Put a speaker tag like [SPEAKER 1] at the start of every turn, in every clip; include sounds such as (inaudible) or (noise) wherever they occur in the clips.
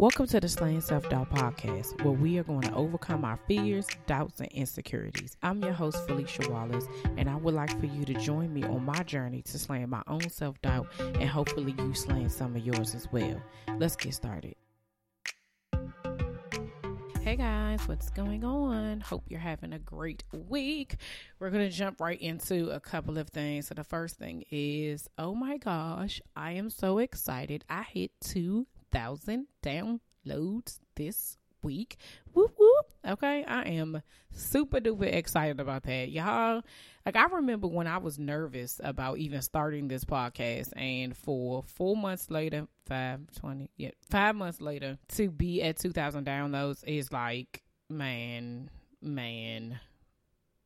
[SPEAKER 1] Welcome to the Slaying Self Doubt podcast, where we are going to overcome our fears, doubts, and insecurities. I'm your host, Felicia Wallace, and I would like for you to join me on my journey to slaying my own self doubt and hopefully you slaying some of yours as well. Let's get started. Hey guys, what's going on? Hope you're having a great week. We're going to jump right into a couple of things. So, the first thing is oh my gosh, I am so excited. I hit 2,000 downloads this week. Whoop whoop. Okay, I am super duper excited about that. Y'all, like I remember when I was nervous about even starting this podcast and for 4 months later, 5 20, yeah, 5 months later to be at 2000 downloads is like man, man,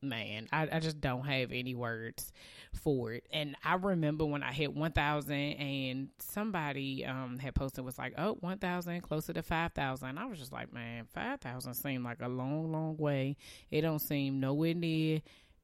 [SPEAKER 1] man, I, I just don't have any words for it. And I remember when I hit 1,000 and somebody um, had posted was like, oh, 1,000 closer to 5,000. I was just like, man, 5,000 seemed like a long, long way. It don't seem nowhere near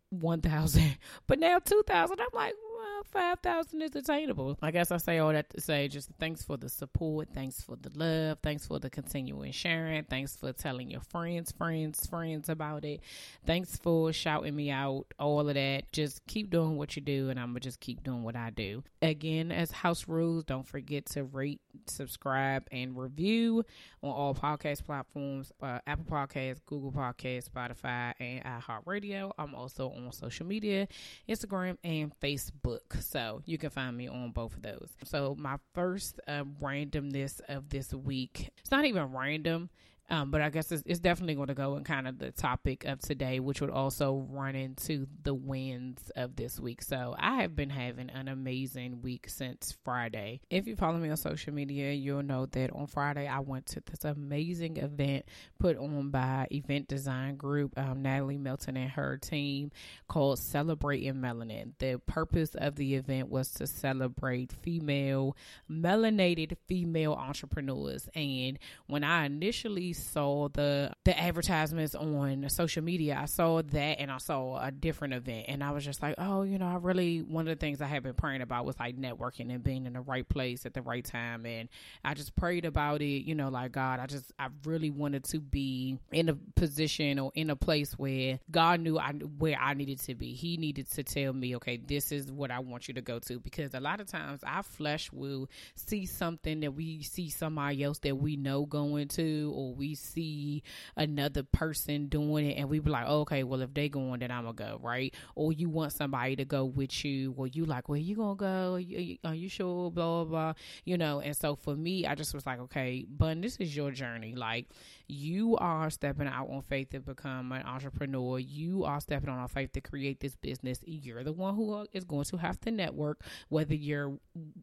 [SPEAKER 1] 1,000. (laughs) But now 2,000, I'm like, well, 5,000 is attainable. I guess I say all that to say just thanks for the support. Thanks for the love. Thanks for the continuing sharing. Thanks for telling your friends, friends, friends about it. Thanks for shouting me out. All of that. Just keep doing what you do, and I'm to just keep doing what I do. Again, as house rules, don't forget to rate, subscribe, and review on all podcast platforms uh, Apple Podcasts, Google Podcasts, Spotify, and iHeartRadio. I'm also on social media Instagram and Facebook. So you can find me on both of those. So my first uh, randomness of this week, it's not even random. Um, but I guess it's, it's definitely going to go in kind of the topic of today, which would also run into the wins of this week. So I have been having an amazing week since Friday. If you follow me on social media, you'll know that on Friday I went to this amazing event put on by Event Design Group, um, Natalie Melton and her team called Celebrating Melanin. The purpose of the event was to celebrate female, melanated female entrepreneurs. And when I initially saw the the advertisements on social media, I saw that and I saw a different event, and I was just like, oh, you know, I really one of the things I have been praying about was like networking and being in the right place at the right time, and I just prayed about it, you know, like God, I just I really wanted to be in a position or in a place where God knew I where I needed to be. He needed to tell me, okay, this is what I want you to go to, because a lot of times our flesh will see something that we see somebody else that we know going to, or we see another person doing it and we be like, okay, well, if they going, then I'm gonna go, right? Or you want somebody to go with you, or you like, well, you gonna go? Are you, are you sure? Blah, blah, blah, you know. And so for me, I just was like, okay, but this is your journey. Like, you are stepping out on faith to become an entrepreneur. You are stepping on faith to create this business. You're the one who is going to have to network, whether you're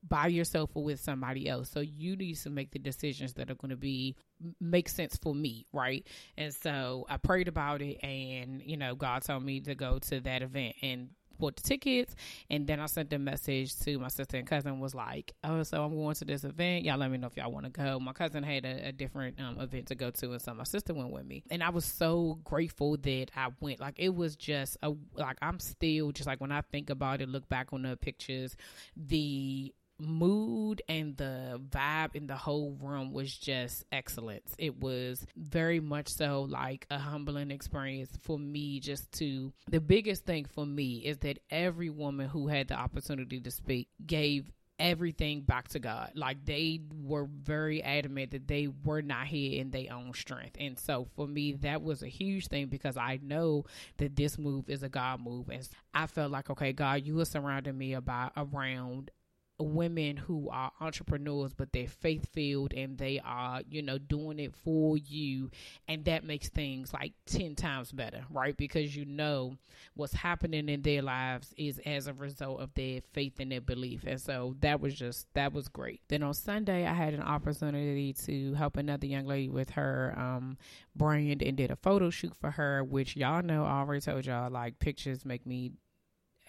[SPEAKER 1] by yourself or with somebody else. So you need to make the decisions that are going to be make sense for me, right? And so I prayed about it, and you know, God told me to go to that event, and bought the tickets and then I sent a message to my sister and cousin was like, Oh, so I'm going to this event. Y'all let me know if y'all want to go. My cousin had a, a different um, event to go to and so my sister went with me. And I was so grateful that I went. Like it was just a like I'm still just like when I think about it, look back on the pictures, the mood and the vibe in the whole room was just excellence. It was very much so like a humbling experience for me just to the biggest thing for me is that every woman who had the opportunity to speak gave everything back to God. Like they were very adamant that they were not here in their own strength. And so for me, that was a huge thing because I know that this move is a God move. And I felt like, okay, God, you were surrounding me about around women who are entrepreneurs but they're faith filled and they are you know doing it for you. And that makes things like 10 times better right? Because you know what's happening in their lives is as a result of their faith and their belief. And so that was just that was great. Then on sunday i had an opportunity to help another young lady with her um, brand and did a photo shoot for her which y'all know i already told y'all like pictures make me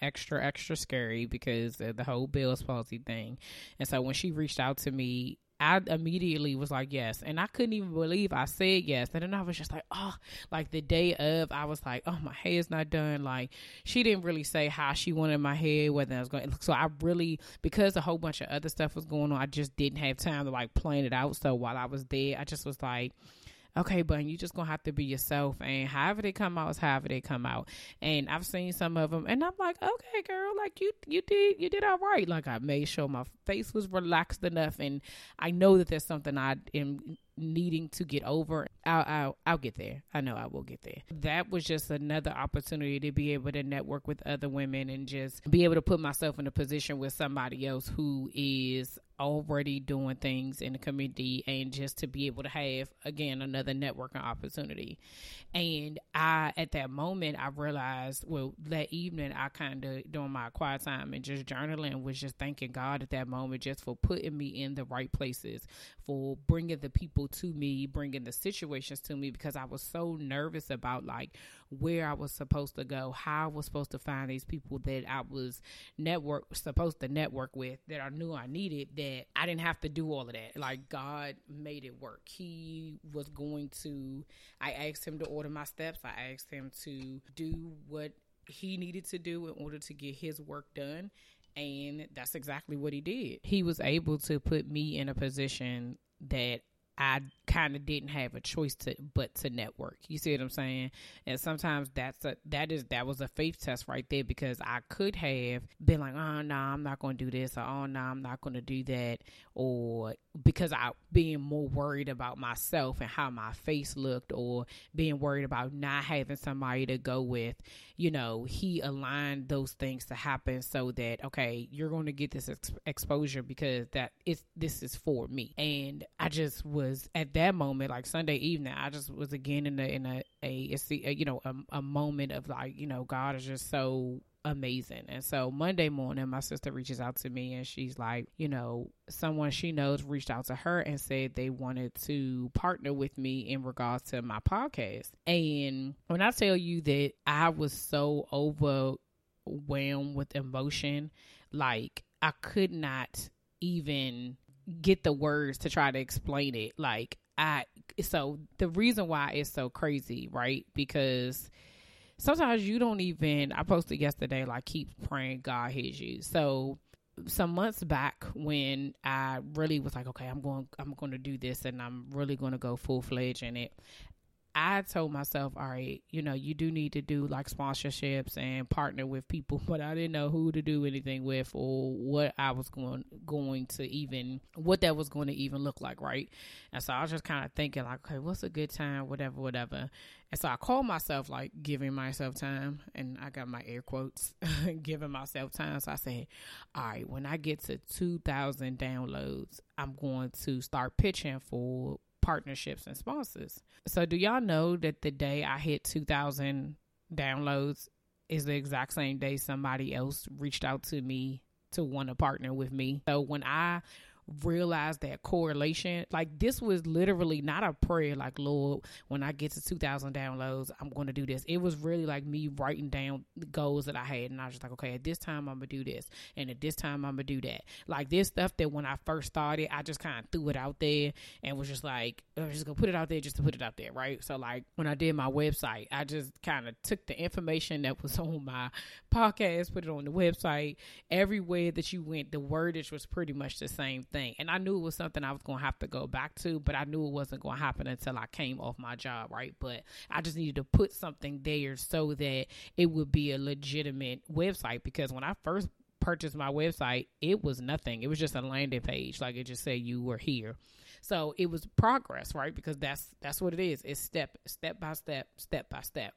[SPEAKER 1] extra extra scary because the whole Bell's palsy thing. And so when she reached out to me I immediately was like, yes. And I couldn't even believe I said yes. And then I was just like, oh, like the day of, I was like, oh, my hair's not done. Like, she didn't really say how she wanted my hair, whether I was going So I really, because a whole bunch of other stuff was going on, I just didn't have time to like plan it out. So while I was there, I just was like, okay, but you just gonna have to be yourself, and however they come out is however they come out. And I've seen some of them, and I'm like, okay, girl, like you, you did, you did all right. Like I made sure my face was relaxed enough, and I know that there's something I am needing to get over. I'll, I'll, I'll get there. I know I will get there. That was just another opportunity to be able to network with other women and just be able to put myself in a position with somebody else who is already doing things in the community and just to be able to have again another networking opportunity. And i at that moment i realized well that evening i kind of during my quiet time and just journaling was just thanking god at that moment just for putting me in the right places for bringing the people to me bringing the situations to me because i was so nervous about like where I was supposed to go, how I was supposed to find these people that I was network supposed to network with that I knew I needed that I didn't have to do all of that. Like God made it work. He was going to I asked him to order my steps. I asked him to do what he needed to do in order to get his work done. And that's exactly what he did. He was able to put me in a position that I kind of didn't have a choice to but to network. You see what I'm saying? And sometimes that's a that is that was a faith test right there because I could have been like, oh no, I'm not going to do this, or oh no, I'm not going to do that, or because I being more worried about myself and how my face looked, or being worried about not having somebody to go with. You know, he aligned those things to happen so that okay, you're going to get this ex- exposure because that it's this is for me, and I just was at that moment, like Sunday evening, I just was again in a in a a, a you know a, a moment of like you know God is just so amazing. And so Monday morning, my sister reaches out to me and she's like, you know, someone she knows reached out to her and said they wanted to partner with me in regards to my podcast. And when I tell you that I was so overwhelmed with emotion, like I could not even get the words to try to explain it. Like I so the reason why it's so crazy, right? Because sometimes you don't even I posted yesterday like keep praying God hears you. So some months back when I really was like, okay, I'm going I'm going to do this and I'm really going to go full fledged in it. I told myself, all right, you know, you do need to do like sponsorships and partner with people, (laughs) but I didn't know who to do anything with or what I was going going to even what that was going to even look like, right? And so I was just kind of thinking like, okay, what's a good time, whatever, whatever. And so I called myself like giving myself time, and I got my air quotes, (laughs) giving myself time. So I said, all right, when I get to two thousand downloads, I'm going to start pitching for partnerships and sponsors. So, do y'all know that the day I hit 2,000 downloads is the exact same day somebody else reached out to me to want to partner with me? So, when I realized that correlation. Like this was literally not a prayer like Lord, when I get to 2000 downloads, I'm going to do this. It was really like me writing down the goals that I had and I was just like, okay, at this time I'm going to do this and at this time I'm going to do that. Like this stuff that when I first started, I just kind of threw it out there and was just like, I was just going to put it out there just to put it out there, right? So like when I did my website, I just kind of took the information that was (laughs) on my podcast, put it on the website. Everywhere that you went, the wordage was pretty much the same thing thing. And I knew it was something I was going to have to go back to, but I knew it wasn't going to happen until I came off my job, right? But I just needed to put something there so that it would be a legitimate website because when I first purchased my website, it was nothing. It was just a landing page. Like it just said you were here. So it was progress, right? Because that's that's what it is. It's step step by step, step by step.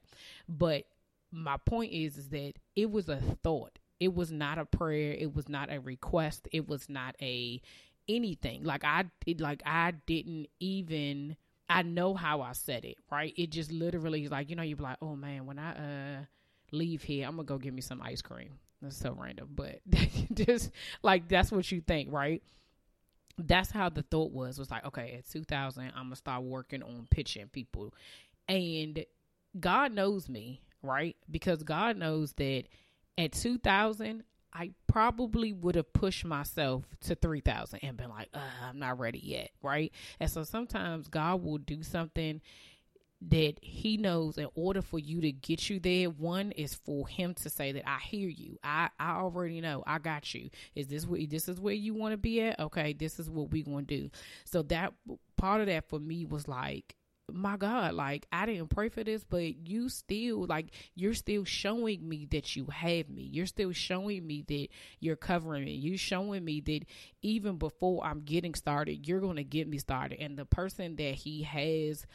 [SPEAKER 1] But my point is is that it was a thought. It was not a prayer. It was not a request. It was not a anything. Like I it, like I didn't even I know how I said it, right? It just literally is like, you know, you be like, oh man, when I uh leave here, I'm gonna go get me some ice cream. That's so random, but (laughs) just like that's what you think, right? That's how the thought was. Was like, okay, at 2000, I'm gonna start working on pitching people, and God knows me, right? Because God knows that at 2000, I probably would have pushed myself to 3000 and been like, uh, I'm not ready yet, right? And so sometimes God will do something that he knows in order for you to get you there one is for him to say that i hear you. I i already know. I got you. Is this where this is where you want to be at? Okay this is what we gonna do. So that part of that for me was like my God, like I didn't pray for this, but you still like you're still showing me that you have me. You're still showing me that you're covering me. You're showing me that even before I'm getting started, you're going to get me started. And the person that he has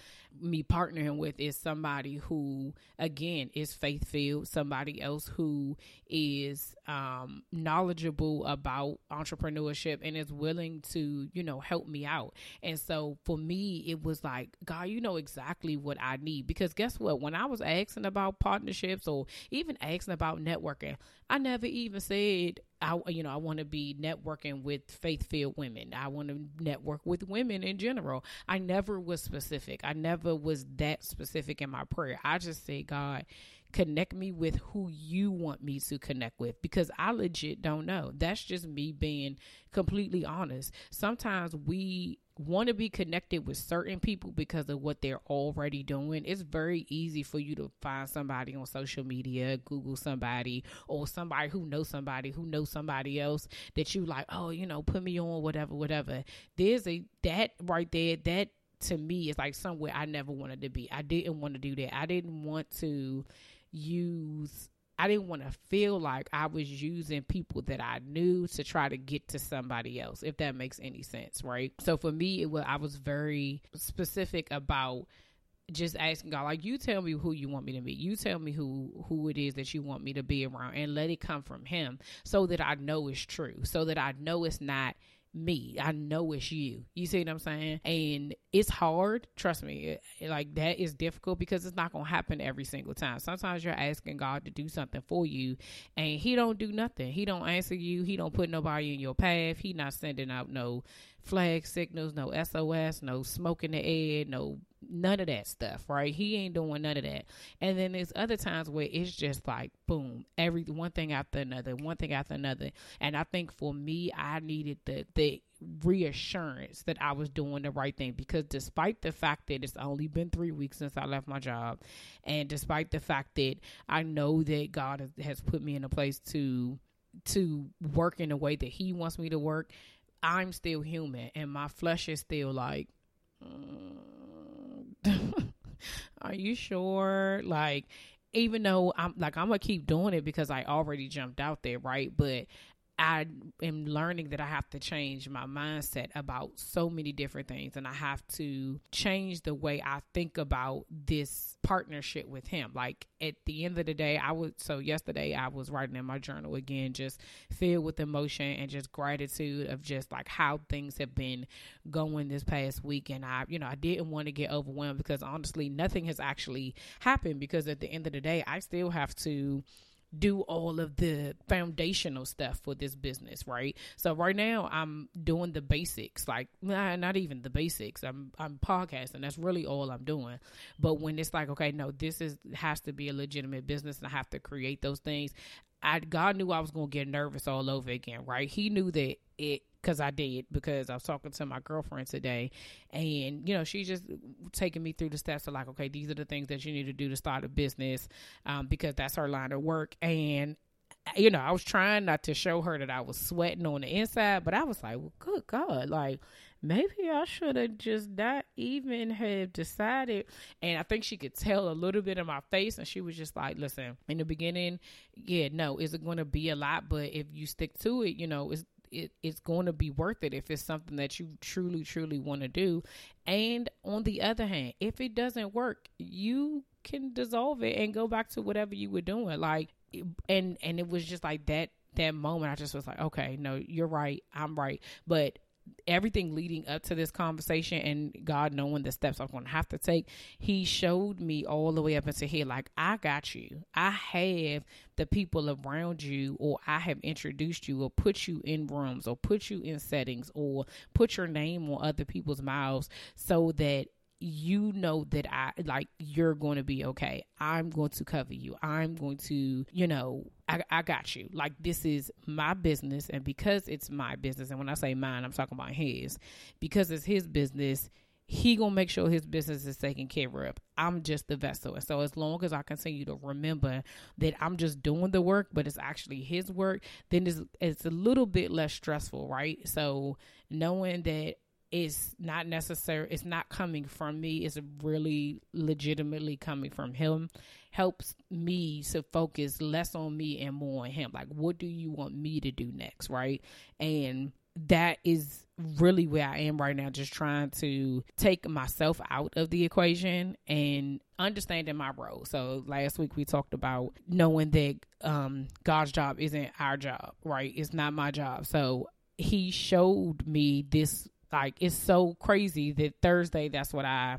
[SPEAKER 1] me partnering with is somebody who again is faith filled, somebody else who is um, knowledgeable about entrepreneurship and is willing to, you know, help me out. And so for me, it was like, God, you know exactly what I need. Because guess what? When I was asking about partnerships or even asking about networking, I never even said I you know I want to be networking with faith filled women. I want to network with women in general. I never was specific. I never was that specific in my prayer. I just say God connect me with who you want me to connect with because I legit don't know. That's just me being completely honest. Sometimes we want to be connected with certain people because of what they're already doing, it's very easy for you to find somebody on social media, Google somebody, or somebody who knows somebody who knows somebody else that you like, oh, you know, put me on, whatever, whatever. There's a that right there, that to me is like somewhere I never wanted to be. I didn't want to do that. I didn't want to use I didn't want to feel like I was using people that I knew to try to get to somebody else, if that makes any sense, right? So for me, it was I was very specific about just asking God, like, you tell me who you want me to be. You tell me who who it is that you want me to be around, and let it come from Him, so that I know it's true, so that I know it's not me. I know it's you. You see what I'm saying? And it's hard. Trust me. It, like that is difficult because it's not going to happen every single time. Sometimes you're asking God to do something for you and he don't do nothing. He don't answer you. He don't put nobody in your path. He not sending out no flag signals, no SOS, no smoke in the air, no none of that stuff, right? He ain't doing none of that. And then there's other times where it's just like boom, every one thing after another, one thing after another. And I think for me, I needed the the reassurance that I was doing the right thing because despite the fact that it's only been three weeks since I left my job, and despite the fact that I know that God has put me in a place to to work in a way that He wants me to work, I'm still human and my flesh is still like. Mm, are you sure? Like, even though I'm like I'm gonna keep doing it because I already jumped out there, right? But I am learning that I have to change my mindset about so many different things and I have to change the way I think about this partnership with him. Like at the end of the day, I would so yesterday I was writing in my journal again just filled with emotion and just gratitude of just like how things have been going this past week and I you know, I didn't want to get overwhelmed because honestly nothing has actually happened because at the end of the day I still have to do all of the foundational stuff for this business, right? So right now I'm doing the basics, like not even the basics. I'm I'm podcasting. That's really all I'm doing. But when it's like, okay, no, this is has to be a legitimate business and I have to create those things. I God knew I was going to get nervous all over again, right? He knew that it because I did because I was talking to my girlfriend today, and you know she's just taking me through the steps of like, okay, these are the things that you need to do to start a business, um, because that's her line of work, and you know I was trying not to show her that I was sweating on the inside, but I was like, well, good God, like maybe I should have just not even have decided. And I think she could tell a little bit in my face. And she was just like, listen, in the beginning, yeah, no, is it going to be a lot? But if you stick to it, you know, it's, it, it's going to be worth it if it's something that you truly, truly want to do. And on the other hand, if it doesn't work, you can dissolve it and go back to whatever you were doing. Like, and and it was just like that that moment. I just was like, okay, no, you're right, I'm right. But everything leading up to this conversation and God knowing the steps I'm going to have to take, He showed me all the way up into here, like, I got you. I have the people around you, or I have introduced you, or put you in rooms, or put you in settings, or put your name on other people's mouths so that you know that I like you're going to be okay. I'm going to cover you. I'm going to, you know, I, I got you. Like this is my business, and because it's my business, and when I say mine, I'm talking about his. Because it's his business, he gonna make sure his business is taken care of. I'm just the vessel. And so as long as I continue to remember that I'm just doing the work, but it's actually his work, then it's it's a little bit less stressful, right? So knowing that it's not necessary it's not coming from me it's really legitimately coming from him helps me to focus less on me and more on him like what do you want me to do next right and that is really where I am right now, just trying to take myself out of the equation and understanding my role. So last week we talked about knowing that um, God's job isn't our job, right? It's not my job. So he showed me this like it's so crazy that Thursday that's what I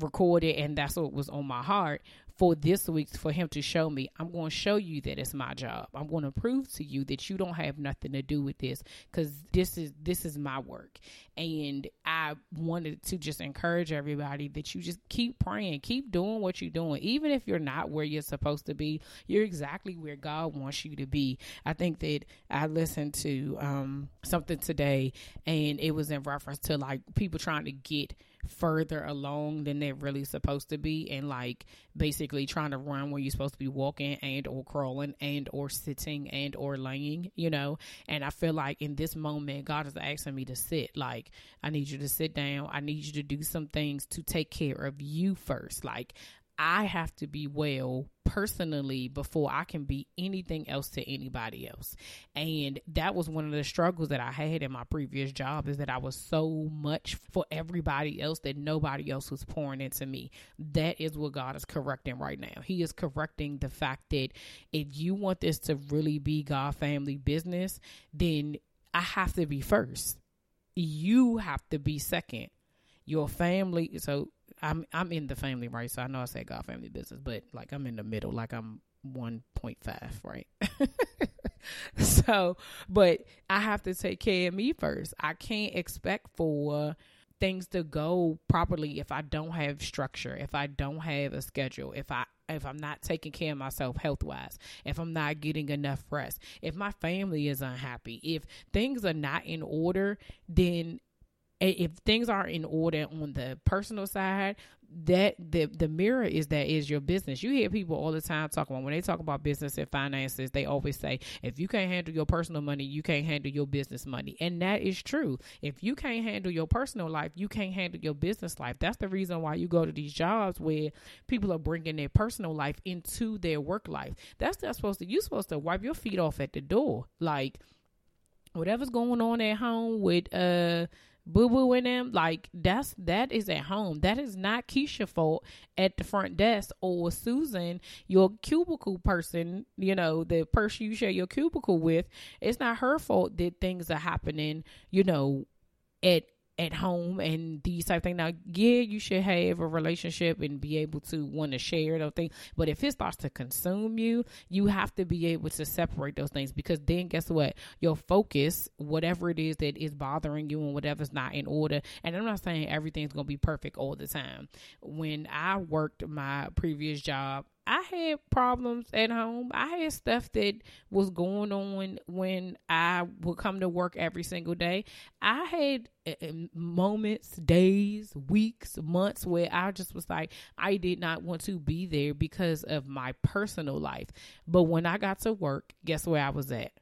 [SPEAKER 1] recorded and that's what was on my heart for this week for him to show me i'm going to show you that it's my job. I'm going to prove to you that you don't have nothing to do with this because this is this is my work. And i wanted to just encourage everybody that you just keep praying keep doing what you're doing. Even if you're not where you're supposed to be you're exactly where god wants you to be. I think that i listened to um, something today and it was in reference to like people trying to get further along than they're really supposed to be and like basically trying to run where you're supposed to be walking and or crawling and or sitting and or laying you know? And i feel like in this moment god is asking me to sit. Like i need you to sit down. I need you to do some things to take care of you first. Like I have to be well personally before I can be anything else to anybody else. And that was one of the struggles that I had in my previous job is that I was so much for everybody else that nobody else was pouring into me. That is what God is correcting right now. He is correcting the fact that if you want this to really be God family business, then I have to be first. You have to be second. Your family so I'm I'm in the family, right? So I know I say God family business, but like I'm in the middle, like I'm 1.5, right? (laughs) so, but I have to take care of me first. I can't expect for things to go properly if I don't have structure, if I don't have a schedule, if I if I'm not taking care of myself health wise, if I'm not getting enough rest, if my family is unhappy, if things are not in order, then if things are in order on the personal side, that the the mirror is that is your business. You hear people all the time talking about when they talk about business and finances, they always say, if you can't handle your personal money, you can't handle your business money. And that is true. If you can't handle your personal life, you can't handle your business life. That's the reason why you go to these jobs where people are bringing their personal life into their work life. That's not supposed to you're supposed to wipe your feet off at the door. Like whatever's going on at home with uh Boo Boo and them, like that's that is at home. That is not Keisha fault at the front desk or Susan, your cubicle person, you know, the person you share your cubicle with. It's not her fault that things are happening, you know, at at home and these type of things. Now, yeah, you should have a relationship and be able to want to share those things. But if it starts to consume you, you have to be able to separate those things because then guess what? Your focus, whatever it is that is bothering you and whatever's not in order. And I'm not saying everything's gonna be perfect all the time. When I worked my previous job, I had problems at home. I had stuff that was going on when I would come to work every single day. I had uh, uh, moments, days, weeks, months where I just was like, I did not want to be there because of my personal life. But when I got to work, guess where I was at?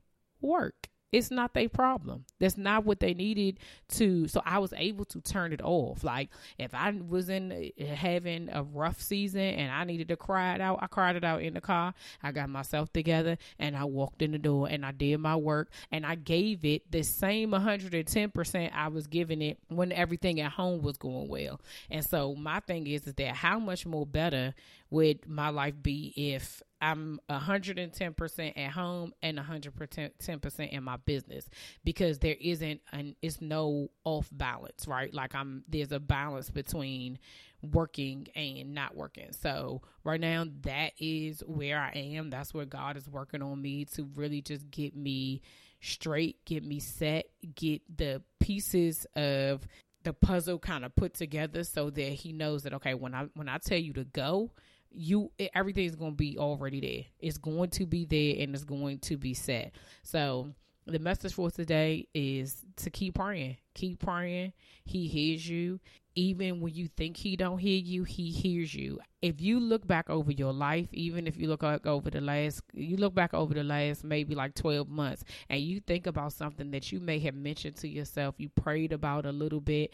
[SPEAKER 1] Work. It's not their problem. That's not what they needed to. So I was able to turn it off. Like if I was in uh, having a rough season and I needed to cry it out, I cried it out in the car. I got myself together and I walked in the door and I did my work and I gave it the same 110% I was giving it when everything at home was going well. And so my thing is, is that how much more better would my life be if I'm 110% at home and 110% in my business because there isn't an it's no off balance, right? Like I'm there's a balance between working and not working. So right now that is where I am. That's where God is working on me to really just get me straight, get me set, get the pieces of the puzzle kind of put together so that he knows that okay when i when i tell you to go you everything's going to be already there. It's going to be there and it's going to be set. So the message for today is to keep praying. Keep praying. He hears you. Even when you think he don't hear you he hears you. If you look back over your life even if you look over the last you look back over the last maybe like 12 months and you think about something that you may have mentioned to yourself you prayed about a little bit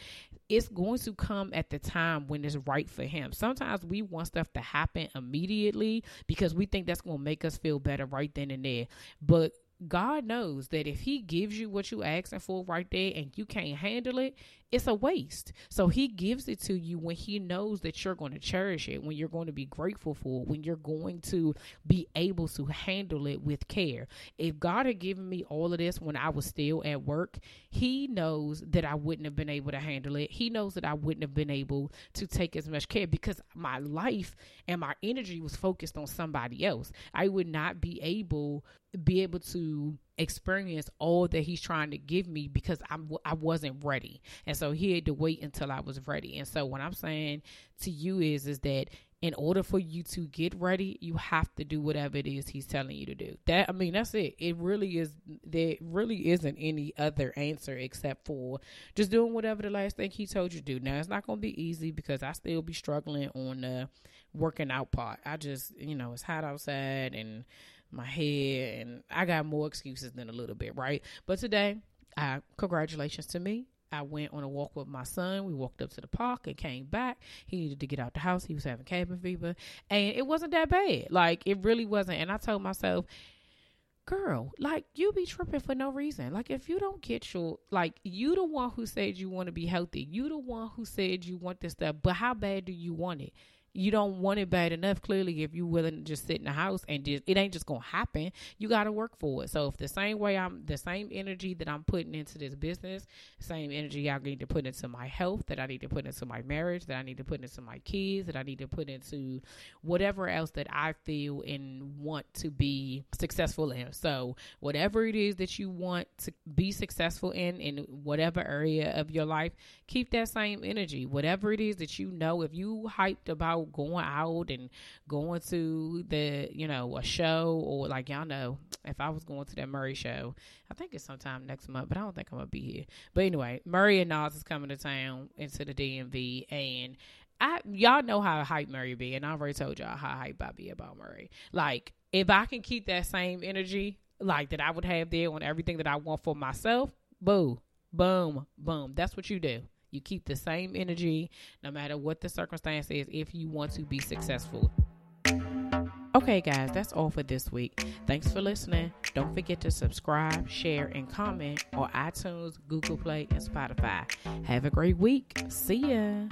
[SPEAKER 1] it's going to come at the time when it's right for him. Sometimes we want stuff to happen immediately because we think that's going to make us feel better right then and there. But God knows that if He gives you what you're asking for right there and you can't handle it, it's a waste. So He gives it to you when He knows that you're going to cherish it, when you're going to be grateful for it, when you're going to be able to handle it with care. If God had given me all of this when I was still at work, He knows that I wouldn't have been able to handle it. He knows that I wouldn't have been able to take as much care because my life and my energy was focused on somebody else. I would not be able be able to experience all that he's trying to give me because I'm I wasn't ready. And so he had to wait until I was ready. And so what I'm saying to you is is that in order for you to get ready, you have to do whatever it is he's telling you to do. That I mean, that's it. It really is there really isn't any other answer except for just doing whatever the last thing he told you to do. Now it's not gonna be easy because I still be struggling on the working out part. I just you know, it's hot outside and my head, and I got more excuses than a little bit, right? But today, I congratulations to me. I went on a walk with my son. We walked up to the park and came back. He needed to get out the house. He was having cabin fever, and it wasn't that bad. Like it really wasn't. And I told myself, girl, like you be tripping for no reason. Like if you don't get your like you the one who said you want to be healthy. You the one who said you want this stuff. But how bad do you want it? You don't want it bad enough. Clearly if you're willing to just sit in the house and just it ain't just gonna happen you got to work for it. So if the same way i'm the same energy that i'm putting into this business same energy i need to put into my health that i need to put into my marriage that i need to put into my kids that i need to put into whatever else that i feel and want to be successful in. So whatever it is that you want to be successful in in whatever area of your life keep that same energy. Whatever it is that you know if you hyped about going out and going to the, you know, a show or like y'all know, if I was going to that Mary show, I think it's sometime next month, but I don't think I'm gonna be here. But anyway, Mary and Nas is coming to town into the DMV and I y'all know how hype Mary be, and I already told y'all how hype I be about Mary. Like, if I can keep that same energy like that I would have there on everything that I want for myself, boo, boom, boom. That's what you do. You keep the same energy no matter what the circumstance is if you want to be successful. Okay, guys, that's all for this week. Thanks for listening. Don't forget to subscribe, share, and comment on iTunes, Google Play, and Spotify. Have a great week. See ya.